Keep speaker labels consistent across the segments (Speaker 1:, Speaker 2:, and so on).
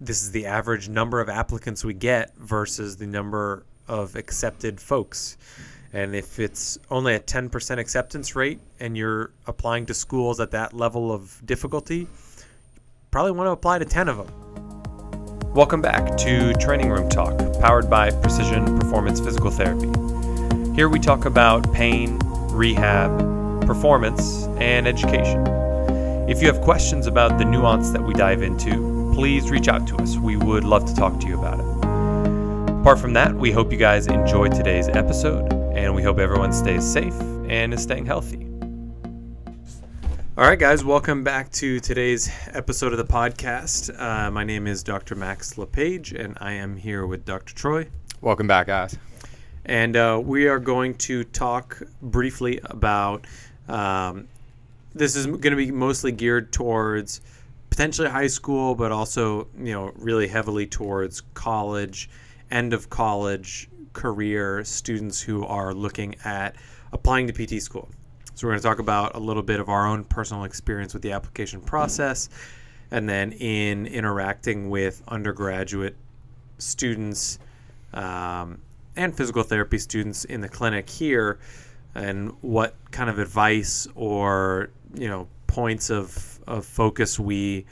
Speaker 1: this is the average number of applicants we get versus the number of accepted folks. And if it's only a 10% acceptance rate and you're applying to schools at that level of difficulty, you probably want to apply to 10 of them. Welcome back to Training Room Talk, powered by Precision Performance Physical Therapy. Here we talk about pain, rehab, performance, and education. If you have questions about the nuance that we dive into, please reach out to us. We would love to talk to you about it. Apart from that, we hope you guys enjoyed today's episode, and we hope everyone stays safe and is staying healthy. All right, guys, welcome back to today's episode of the podcast. Uh, my name is Dr. Max LePage, and I am here with Dr. Troy.
Speaker 2: Welcome back, guys.
Speaker 1: And uh, we are going to talk briefly about um, this is going to be mostly geared towards potentially high school, but also you know really heavily towards college, end of college career students who are looking at applying to PT school. So we're going to talk about a little bit of our own personal experience with the application process, and then in interacting with undergraduate students um, and physical therapy students in the clinic here and what kind of advice or you know points of, of focus we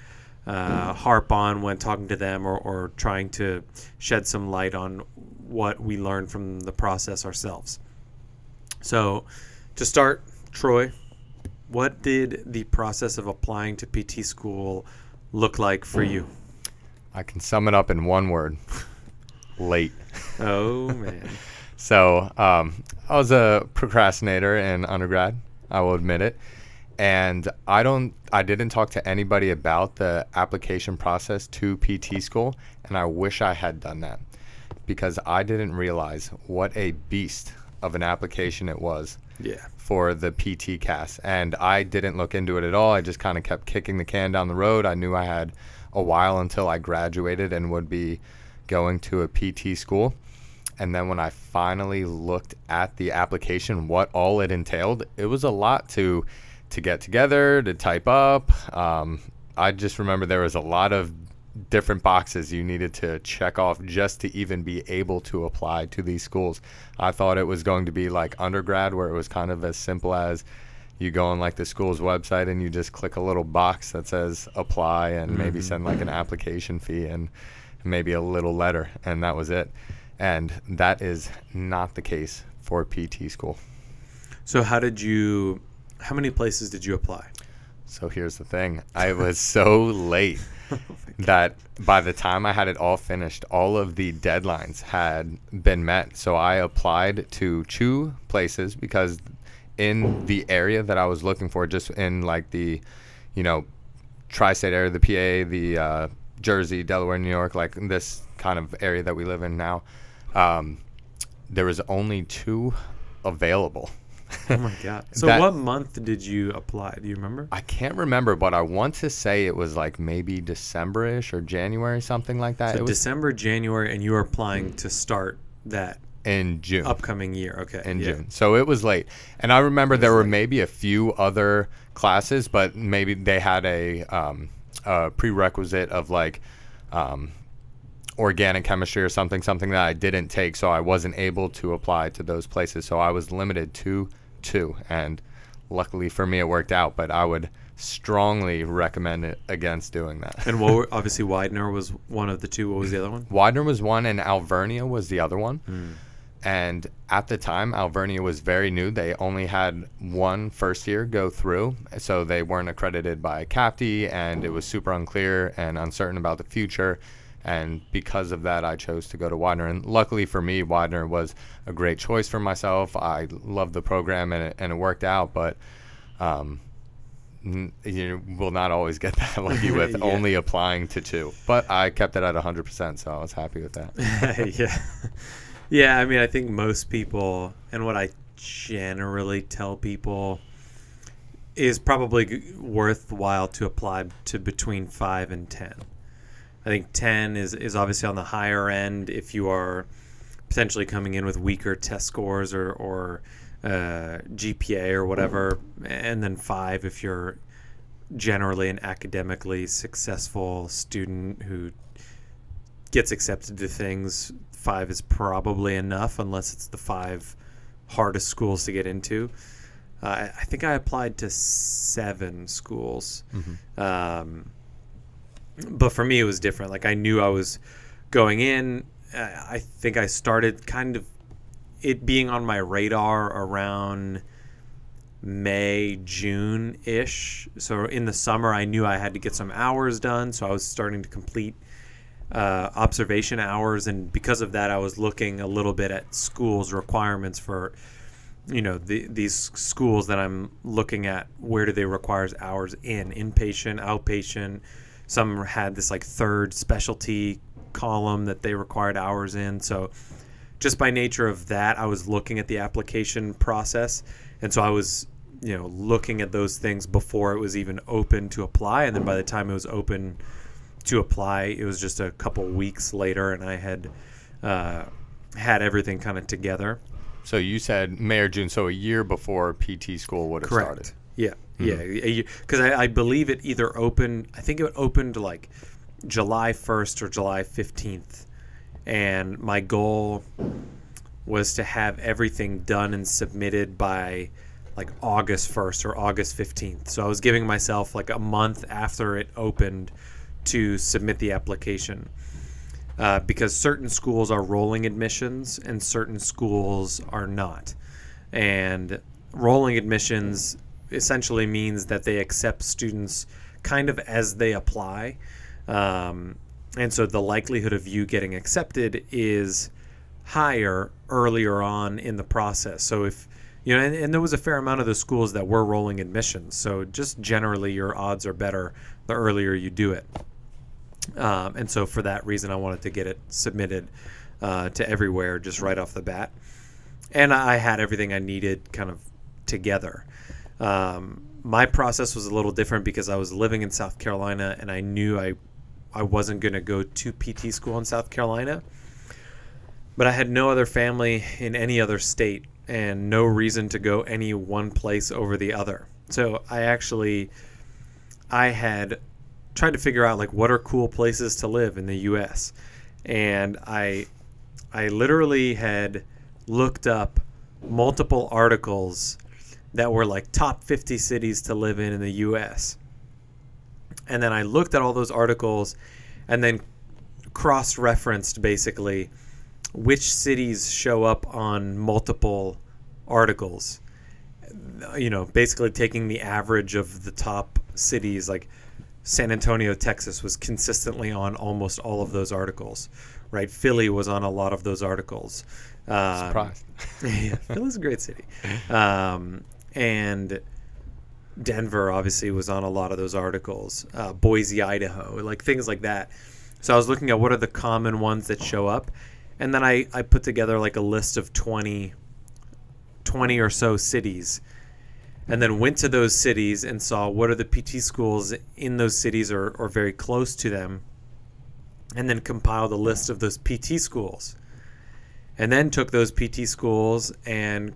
Speaker 1: uh, harp on when talking to them or, or trying to shed some light on what we learned from the process ourselves. So, to start, Troy, what did the process of applying to PT school look like for you?
Speaker 2: I can sum it up in one word late.
Speaker 1: Oh, man.
Speaker 2: so, um, I was a procrastinator in undergrad, I will admit it and I don't I didn't talk to anybody about the application process to PT school and I wish I had done that because I didn't realize what a beast of an application it was
Speaker 1: yeah.
Speaker 2: for the PT CAS and I didn't look into it at all. I just kind of kept kicking the can down the road. I knew I had a while until I graduated and would be going to a PT school. And then when I finally looked at the application what all it entailed it was a lot to to get together, to type up. Um, I just remember there was a lot of different boxes you needed to check off just to even be able to apply to these schools. I thought it was going to be like undergrad where it was kind of as simple as you go on like the school's website and you just click a little box that says apply and mm-hmm. maybe send like an application fee and maybe a little letter and that was it. And that is not the case for PT school.
Speaker 1: So how did you how many places did you apply?
Speaker 2: So here's the thing. I was so late oh that by the time I had it all finished, all of the deadlines had been met. So I applied to two places because in the area that I was looking for, just in like the, you know, tri-state area, the PA, the uh, Jersey, Delaware, New York, like this kind of area that we live in now, um, there was only two available.
Speaker 1: oh my god! So that, what month did you apply? Do you remember?
Speaker 2: I can't remember, but I want to say it was like maybe December-ish or January, something like that.
Speaker 1: So it December, January, and you were applying to start that
Speaker 2: in June.
Speaker 1: Upcoming year, okay.
Speaker 2: In yeah. June. So it was late. And I remember there were maybe a few other classes, but maybe they had a, um, a prerequisite of like um, organic chemistry or something, something that I didn't take. So I wasn't able to apply to those places. So I was limited to two, and luckily for me, it worked out. But I would strongly recommend it against doing that.
Speaker 1: And what were, obviously Widener was one of the two. What was the other one?
Speaker 2: Widener was one, and Alvernia was the other one.
Speaker 1: Mm.
Speaker 2: And at the time, Alvernia was very new. They only had one first year go through, so they weren't accredited by CAPTE, and it was super unclear and uncertain about the future and because of that, I chose to go to Widener. And luckily for me, Widener was a great choice for myself. I loved the program and it, and it worked out, but um, you will not always get that lucky with yeah. only applying to two. But I kept it at 100%, so I was happy with
Speaker 1: that. yeah. Yeah, I mean, I think most people, and what I generally tell people is probably worthwhile to apply to between five and 10. I think 10 is, is obviously on the higher end if you are potentially coming in with weaker test scores or, or uh, GPA or whatever, and then five if you're generally an academically successful student who gets accepted to things. Five is probably enough, unless it's the five hardest schools to get into. Uh, I I think I applied to seven schools. Um, but for me, it was different. Like I knew I was going in. Uh, I think I started kind of it being on my radar around May, June ish. So in the summer, I knew I had to get some hours done. So I was starting to complete uh, observation hours, and because of that, I was looking a little bit at schools' requirements for, you know, the, these schools that I'm looking at. Where do they require hours in inpatient, outpatient? Some had this like third specialty column that they required hours in. So just by nature of that, I was looking at the application process, and so I was, you know, looking at those things before it was even open to apply, and then by the time it was open to apply, it was just a couple weeks later, and I had uh, had everything kind of together.
Speaker 2: So you said May or June, so a year before PT school would have started.
Speaker 1: Yeah, yeah, because I, I believe it either opened. I think it opened like July first or July fifteenth, and my goal was to have everything done and submitted by like August first or August fifteenth. So I was giving myself like a month after it opened to submit the application. Uh, because certain schools are rolling admissions and certain schools are not. And rolling admissions essentially means that they accept students kind of as they apply. Um, and so the likelihood of you getting accepted is higher earlier on in the process. So if you know, and, and there was a fair amount of the schools that were rolling admissions. So just generally, your odds are better the earlier you do it. Um, and so for that reason, I wanted to get it submitted uh, to everywhere just right off the bat. And I had everything I needed kind of together. Um, my process was a little different because I was living in South Carolina and I knew I I wasn't going to go to PT school in South Carolina. But I had no other family in any other state and no reason to go any one place over the other. So I actually I had tried to figure out like what are cool places to live in the US. And I I literally had looked up multiple articles that were like top 50 cities to live in in the US. And then I looked at all those articles and then cross referenced basically which cities show up on multiple articles. You know, basically taking the average of the top cities, like San Antonio, Texas, was consistently on almost all of those articles, right? Philly was on a lot of those articles. Um,
Speaker 2: Surprised.
Speaker 1: yeah, Philly's a great city. Um, and Denver obviously was on a lot of those articles. Uh, Boise, Idaho, like things like that. So I was looking at what are the common ones that show up, and then I, I put together like a list of 20, 20 or so cities, and then went to those cities and saw what are the PT schools in those cities or, or very close to them, and then compiled a list of those PT schools. And then took those PT schools and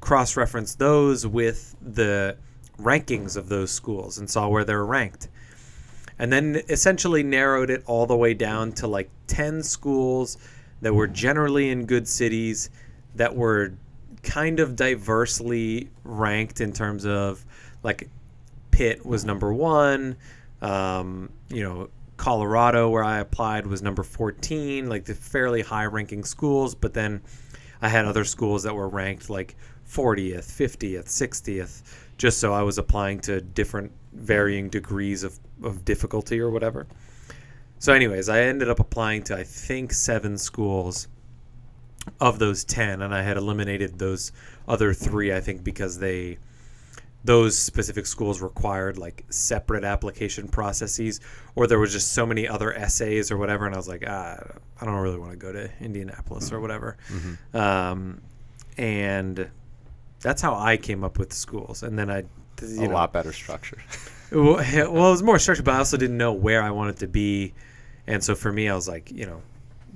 Speaker 1: cross referenced those with the rankings of those schools and saw where they're ranked. And then essentially narrowed it all the way down to like 10 schools that were generally in good cities that were kind of diversely ranked in terms of like Pitt was number one, um, you know, Colorado, where I applied, was number 14, like the fairly high ranking schools. But then I had other schools that were ranked like 40th, 50th, 60th, just so I was applying to different varying degrees of, of difficulty or whatever. So, anyways, I ended up applying to, I think, seven schools of those 10, and I had eliminated those other three, I think, because they those specific schools required like separate application processes or there was just so many other essays or whatever and i was like ah, i don't really want to go to indianapolis or whatever um, and that's how i came up with the schools and then i you
Speaker 2: a
Speaker 1: know,
Speaker 2: lot better structure.
Speaker 1: well, it was more structured, but I also didn't know where I wanted to be, and so for me, I was like, you know,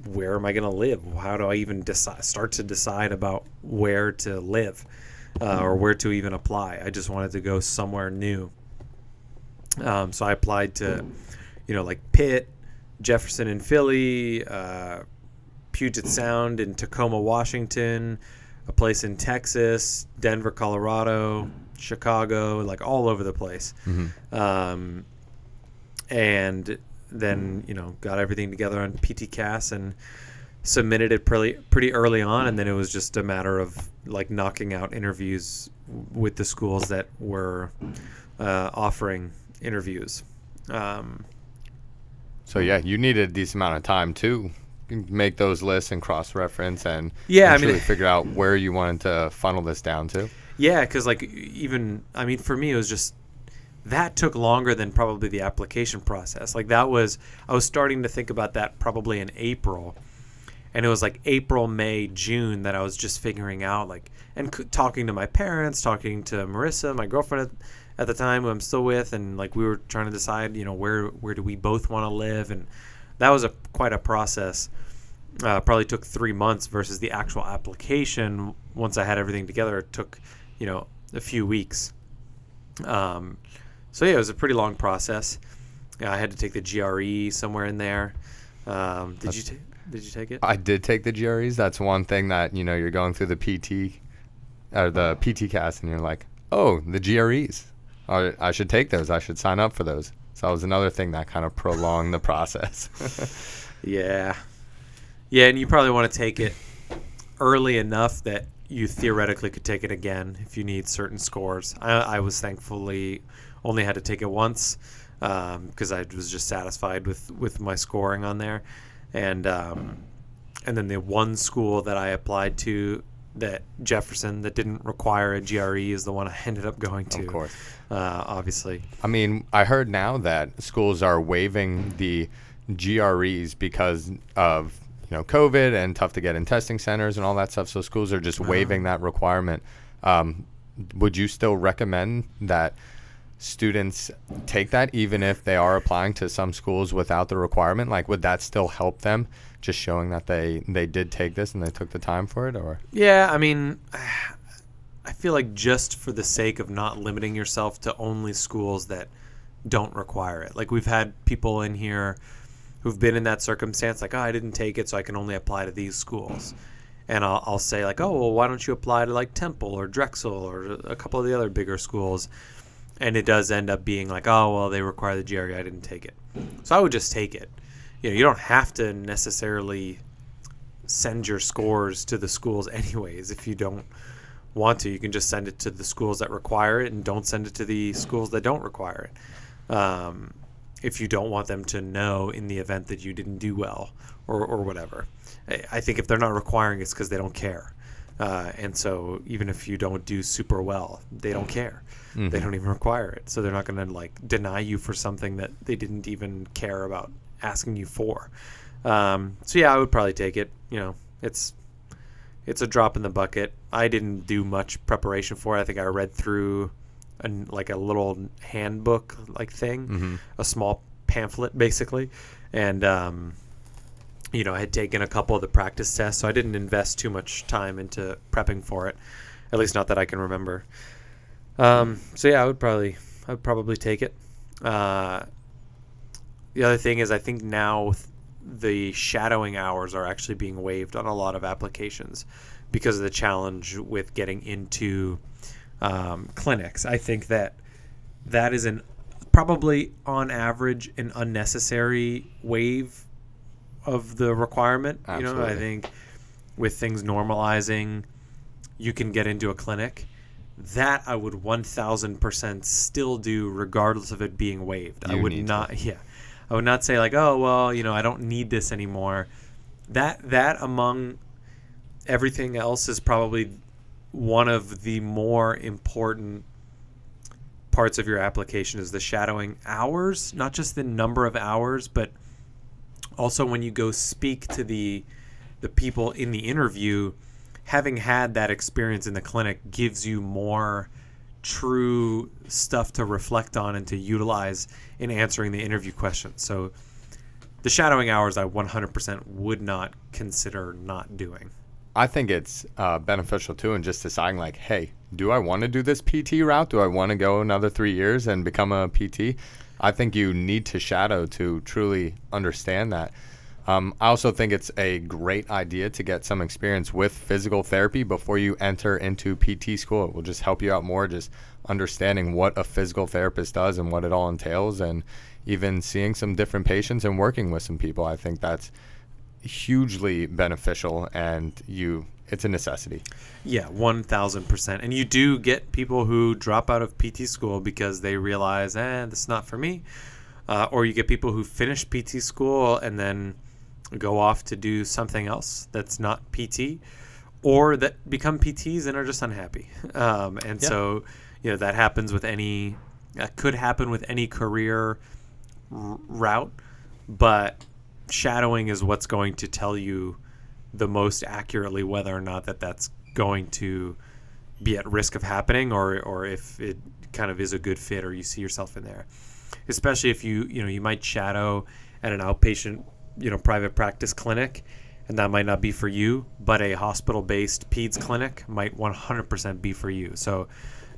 Speaker 1: where am I going to live? How do I even decide? Start to decide about where to live, uh, or where to even apply. I just wanted to go somewhere new. Um, so I applied to, you know, like Pitt, Jefferson in Philly, uh, Puget Sound in Tacoma, Washington, a place in Texas, Denver, Colorado, Chicago, like all over the place. Um, and then you know got everything together on PTCAS and submitted it pretty pretty early on, and then it was just a matter of like knocking out interviews with the schools that were uh, offering interviews. Um,
Speaker 2: So yeah, you needed a decent amount of time to make those lists and cross reference and
Speaker 1: Yeah, I mean-
Speaker 2: figure out where you wanted to funnel this down to.
Speaker 1: Yeah, because like even I mean for me it was just that took longer than probably the application process. Like that was I was starting to think about that probably in April, and it was like April, May, June that I was just figuring out like and c- talking to my parents, talking to Marissa, my girlfriend at, at the time who I'm still with, and like we were trying to decide you know where where do we both want to live, and that was a quite a process. Uh, probably took three months versus the actual application. Once I had everything together, it took, you know, a few weeks. Um, so yeah, it was a pretty long process. Yeah, I had to take the GRE somewhere in there. Um, did you ta- did you take it?
Speaker 2: I did take the GREs. That's one thing that you know you're going through the PT or the PTCAS, and you're like, oh, the GREs. I I should take those. I should sign up for those. So that was another thing that kind of prolonged the process.
Speaker 1: Yeah, yeah, and you probably want to take it early enough that you theoretically could take it again if you need certain scores. I, I was thankfully only had to take it once um, because I was just satisfied with with my scoring on there, and um, and then the one school that I applied to that Jefferson that didn't require a GRE is the one I ended up going to.
Speaker 2: Of course.
Speaker 1: uh, obviously.
Speaker 2: I mean, I heard now that schools are waiving the GREs because of you know COVID and tough to get in testing centers and all that stuff. So schools are just waiving that requirement. Um, would you still recommend that students take that even if they are applying to some schools without the requirement? Like, would that still help them? Just showing that they they did take this and they took the time for it, or
Speaker 1: Yeah, I mean, I feel like just for the sake of not limiting yourself to only schools that don't require it. Like we've had people in here who've been in that circumstance, like, oh, I didn't take it, so I can only apply to these schools. And I'll, I'll say like, oh, well, why don't you apply to like Temple or Drexel or a couple of the other bigger schools? And it does end up being like, oh, well, they require the GRE, I didn't take it. So I would just take it. You know, you don't have to necessarily send your scores to the schools anyways if you don't want to you can just send it to the schools that require it and don't send it to the schools that don't require it um, if you don't want them to know in the event that you didn't do well or, or whatever I, think if they're not requiring it's because they don't care uh, and so even if you don't do super well they don't care. They don't even require it. So they're not going to like deny you for something that they didn't even care about asking you for. Um, so yeah i would probably take it. You know it's it's a drop in the bucket. I didn't do much preparation for it. I think I read through an, like a little handbook like thing, a small pamphlet basically, and um, you know I had taken a couple of the practice tests, so I didn't invest too much time into prepping for it, at least not that I can remember. Um, so yeah, I would probably I would probably take it. Uh, the other thing is I think now the shadowing hours are actually being waived on a lot of applications because of the challenge with getting into um, clinics. I think that that is an probably on average an unnecessary waive of the requirement. You know, I think with things normalizing, you can get into a clinic. That I would 1000% still do regardless of it being waived. I would
Speaker 2: need to.
Speaker 1: not yeah. I would not say like, "Oh, well, you know, I don't need this anymore." That that among everything else is probably one of the more important parts of your application is the shadowing hours, not just the number of hours, but also when you go speak to the the people in the interview, having had that experience in the clinic gives you more true stuff to reflect on and to utilize in answering the interview questions. So the shadowing hours I 100% would not consider not doing.
Speaker 2: I think it's uh, beneficial too, and just deciding like, hey, do I want to do this PT route? Do I want to go another three years and become a PT? I think you need to shadow to truly understand that. Um, I also think it's a great idea to get some experience with physical therapy before you enter into PT school. It will just help you out more, just understanding what a physical therapist does and what it all entails, and even seeing some different patients and working with some people. I think that's hugely beneficial, and you it's a necessity.
Speaker 1: Yeah, one thousand percent. And you do get people who drop out of PT school because they realize, eh, this is not for me. Uh, or you get people who finish PT school and then go off to do something else that's not PT, or that become PTs and are just unhappy. Um, and
Speaker 2: Yeah.
Speaker 1: so, you know, that happens with any, that could happen with any career r- route, but shadowing is what's going to tell you the most accurately whether or not that that's going to be at risk of happening or or if it kind of is a good fit or you see yourself in there especially if you you know you might shadow at an outpatient you know private practice clinic and that might not be for you but a hospital based peds clinic might 100% be for you so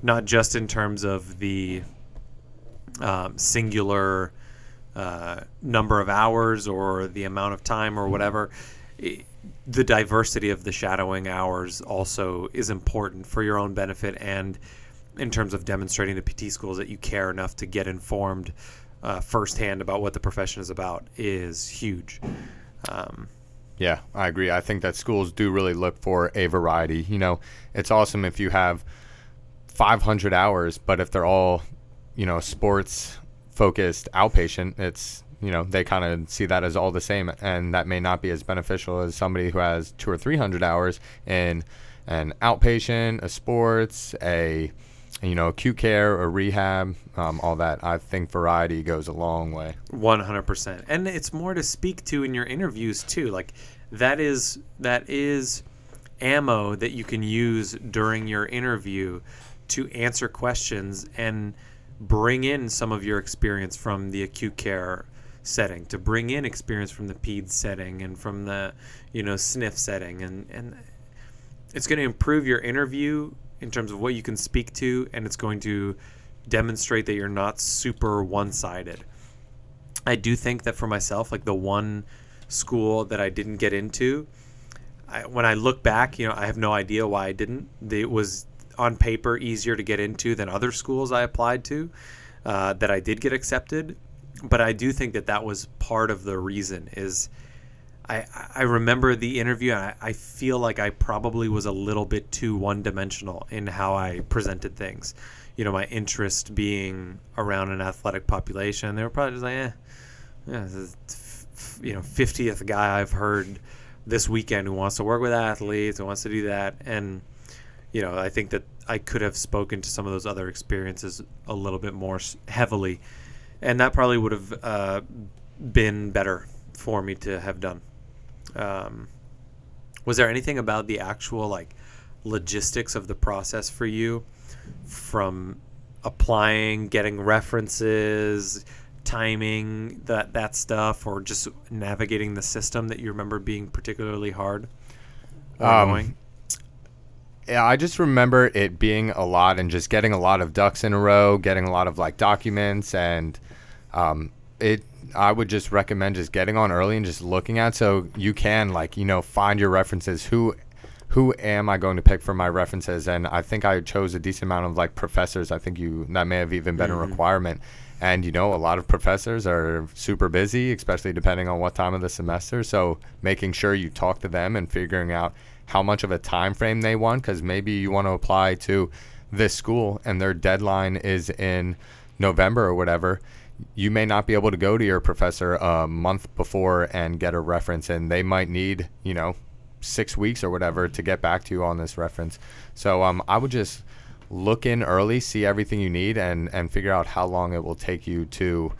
Speaker 1: not just in terms of the um, singular uh, number of hours or the amount of time or whatever. I- the diversity of the shadowing hours also is important for your own benefit and in terms of demonstrating to PT schools that you care enough to get informed uh, firsthand about what the profession is about is huge. Um,
Speaker 2: Yeah, I agree. I think that schools do really look for a variety. You know, it's awesome if you have 500 hours, but if they're all, you know, sports focused outpatient, it's, you know, they kind of see that as all the same. And that may not be as beneficial as somebody who has two or 300 hours in an outpatient, a sports, a, you know, acute care, a rehab, um, all that. I think variety goes a long way.
Speaker 1: 100% and it's more to speak to in your interviews too like that is that is ammo that you can use during your interview to answer questions and bring in some of your experience from the acute care setting to bring in experience from the peds setting and from the you know SNF setting and and it's going to improve your interview in terms of what you can speak to and it's going to demonstrate that you're not super one-sided I do think that for myself, like the one school that I didn't get into, I, when I look back, you know, I have no idea why I didn't. It was on paper easier to get into than other schools I applied to uh, that I did get accepted. But I do think that that was part of the reason is I, I remember the interview and I, I feel like I probably was a little bit too one dimensional in how I presented things. You know, my interest being around an athletic population. They were probably just like, eh, yeah, f- you know, 50th guy I've heard this weekend who wants to work with athletes, who wants to do that. And, you know, I think that I could have spoken to some of those other experiences a little bit more heavily. And that probably would have uh, been better for me to have done. Um, was there anything about the actual like logistics of the process for you from applying getting references timing that that stuff or just navigating the system that you remember being particularly hard
Speaker 2: Um? Yeah, I just remember it being a lot and just getting a lot of ducks in a row, getting a lot of like documents, and um, it. I would just recommend just getting on early and just looking at so you can like you know find your references. Who, who am I going to pick for my references? And I think I chose a decent amount of like professors. I think you that may have even been a requirement. And you know, a lot of professors are super busy, especially depending on what time of the semester. So making sure you talk to them and figuring out how much of a time frame they want, because maybe you want to apply to this school and their deadline is in November or whatever. You may not be able to go to your professor a month before and get a reference, and they might need, you know, six weeks or whatever to get back to you on this reference. So um, I would just look in early, see everything you need, and and figure out how long it will take you to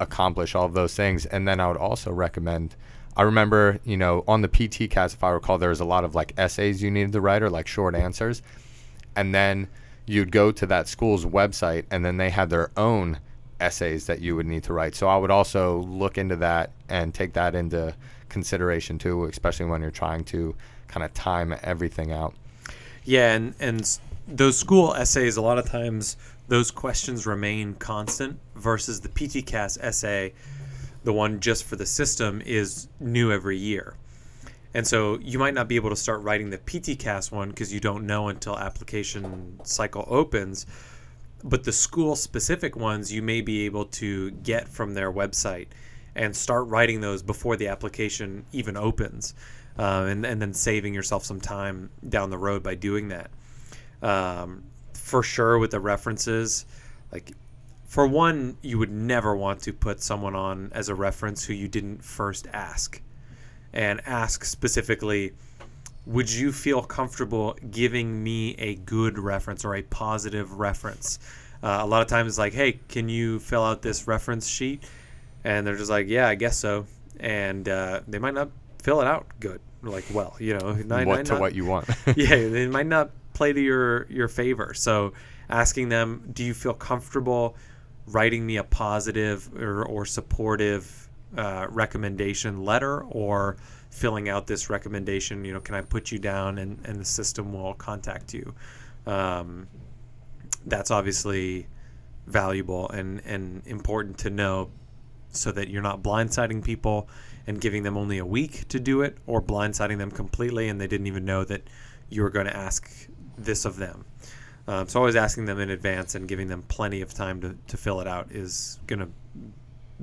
Speaker 2: accomplish all of those things. And then I would also recommend. I remember, you know, on the PTCAS, if I recall, there was a lot of like essays you needed to write or like short answers, and then you'd go to that school's website, and then they had their own essays that you would need to write. So I would also look into that and take that into consideration too, especially when you're trying to kind of time everything out.
Speaker 1: Yeah, and and those school essays a lot of times those questions remain constant versus the PTCAS essay, the one just for the system, is new every year. And so you might not be able to start writing the PTCAS one because you don't know until application cycle opens. But the school specific ones you may be able to get from their website and start writing those before the application even opens. Uh, and, and then saving yourself some time down the road by doing that. Um, for sure, with the references, like for one, you would never want to put someone on as a reference who you didn't first ask and ask specifically would you feel comfortable giving me a good reference or a positive reference? Uh, a lot of times it's like hey can you fill out this reference sheet? And they're just like yeah i guess so. And uh, they might not fill it out good like well you know
Speaker 2: might, what might to what you want.
Speaker 1: Yeah they might not play to your your favor. So asking them do you feel comfortable writing me a positive or, or supportive uh, recommendation letter or filling out this recommendation. You know, can I put you down and, and the system will contact you? Um, that's obviously valuable and, and important to know so that you're not blindsiding people and giving them only a week to do it or blindsiding them completely and they didn't even know that you were going to ask this of them. Um, so always asking them in advance and giving them plenty of time to, to fill it out is going to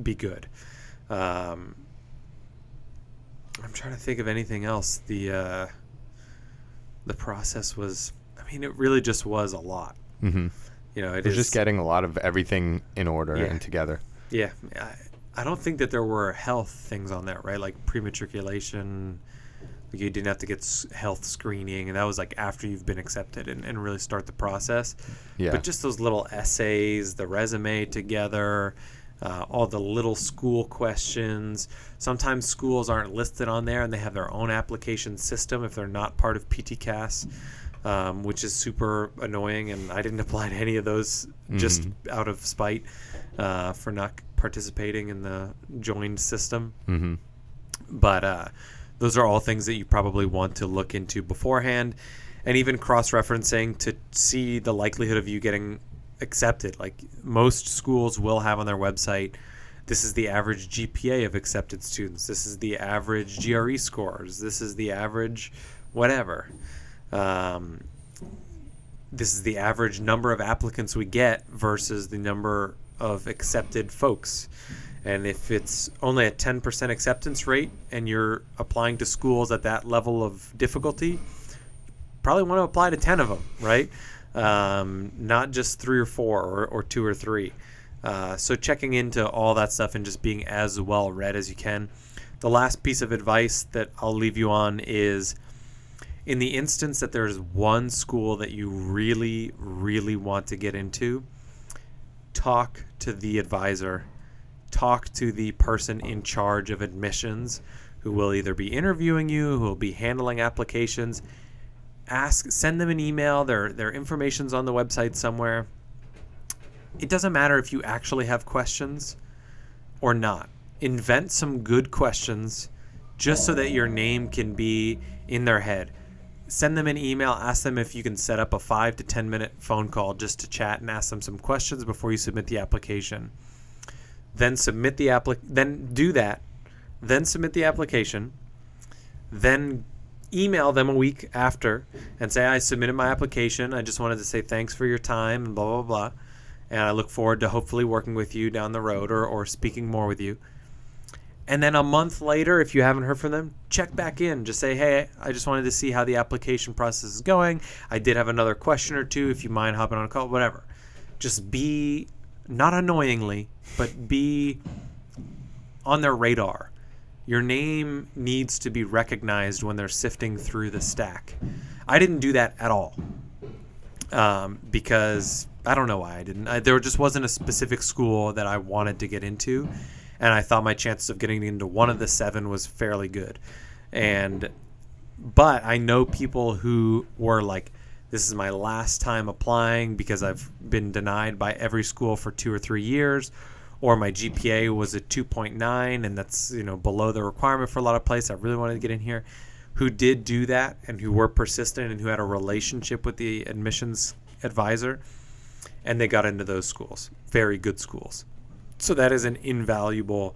Speaker 1: be good. Um, I'm trying to think of anything else. The uh, the process was, I mean, it really just was a lot.
Speaker 2: Mm-hmm.
Speaker 1: You know,
Speaker 2: it is just getting a lot of everything in order yeah. and together.
Speaker 1: Yeah, I, I don't think that there were health things on there, right? Like prematriculation. Like you didn't have to get health screening, and that was like after you've been accepted and, and really start the process.
Speaker 2: Yeah.
Speaker 1: But just those little essays, the resume together, uh, all the little school questions. Sometimes schools aren't listed on there and they have their own application system if they're not part of PTCAS, um, which is super annoying. And I didn't apply to any of those mm-hmm. just out of spite uh, for not participating in the joined system.
Speaker 2: Mm-hmm.
Speaker 1: But uh, those are all things that you probably want to look into beforehand and even cross referencing to see the likelihood of you getting accepted. Like most schools will have on their website, this is the average GPA of accepted students. This is the average GRE scores. This is the average whatever. Um, this is the average number of applicants we get versus the number of accepted folks. And if it's only a 10% acceptance rate and you're applying to schools at that level of difficulty, probably want to apply to 10 of them, right? Um, not just three or four or, or two or three. Uh, so checking into all that stuff and just being as well read as you can. The last piece of advice that I'll leave you on is in the instance that there's one school that you really, really want to get into, talk to the advisor, talk to the person in charge of admissions who will either be interviewing you, who will be handling applications, ask send them an email. Their their information's on the website somewhere. It doesn't matter if you actually have questions or not. Invent some good questions just so that your name can be in their head. Send them an email. Ask them if you can set up a 5 to 10 minute phone call just to chat and ask them some questions before you submit the application. Then submit the applic then do that. Then submit the application. Then email them a week after and say I submitted my application. I just wanted to say thanks for your time and blah blah blah. And I look forward to hopefully working with you down the road or, or speaking more with you. And then a month later, if you haven't heard from them, check back in. Just say, hey, I just wanted to see how the application process is going. I did have another question or two. If you mind hopping on a call, whatever. Just be, not annoyingly, but be on their radar your name needs to be recognized when they're sifting through the stack. I didn't do that at all um, because I don't know why I didn't. I, there just wasn't a specific school that I wanted to get into, and I thought my chances of getting into one of the seven was fairly good. And but I know people who were like, "This is my last time applying because I've been denied by every school for two or three years." Or my GPA was a 2.9 and that's you know below the requirement for a lot of places. I really wanted to get in here. Who did do that and who were persistent and who had a relationship with the admissions advisor. and they got into those schools, very good schools. So that is an invaluable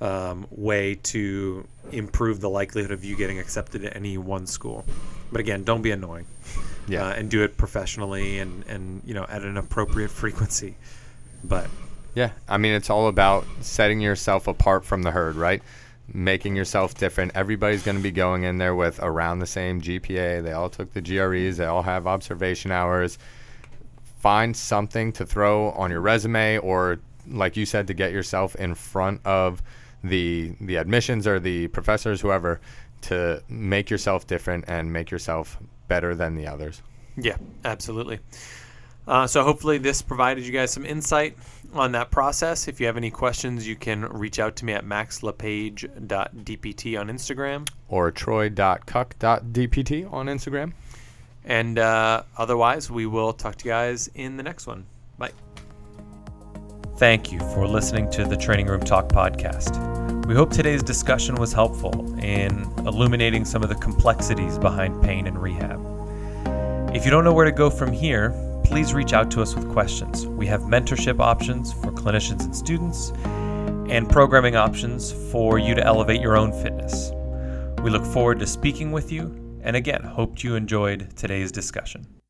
Speaker 1: um, way to improve the likelihood of you getting accepted at any one school. But again, don't be annoying.
Speaker 2: Yeah.
Speaker 1: Uh, and do it professionally and, and you know at an appropriate frequency. But
Speaker 2: Yeah, I mean, it's all about setting yourself apart from the herd, right? Making yourself different. Everybody's going to be going in there with around the same GPA. They all took the GREs, they all have observation hours. Find something to throw on your resume or, like you said, to get yourself in front of the the admissions or the professors, whoever, to make yourself different and make yourself better than the others.
Speaker 1: Yeah, absolutely. Uh, so hopefully this provided you guys some insight on that process. If you have any questions, you can reach out to me at maxlepage.dpt on Instagram.
Speaker 2: Or troy.cuck.dpt on Instagram.
Speaker 1: And uh, otherwise, we will talk to you guys in the next one. Bye. Thank you for listening to the Training Room Talk podcast. We hope today's discussion was helpful in illuminating some of the complexities behind pain and rehab. If you don't know where to go from here, please reach out to us with questions. We have mentorship options for clinicians and students, and programming options for you to elevate your own fitness. We look forward to speaking with you, and again, hope you enjoyed today's discussion.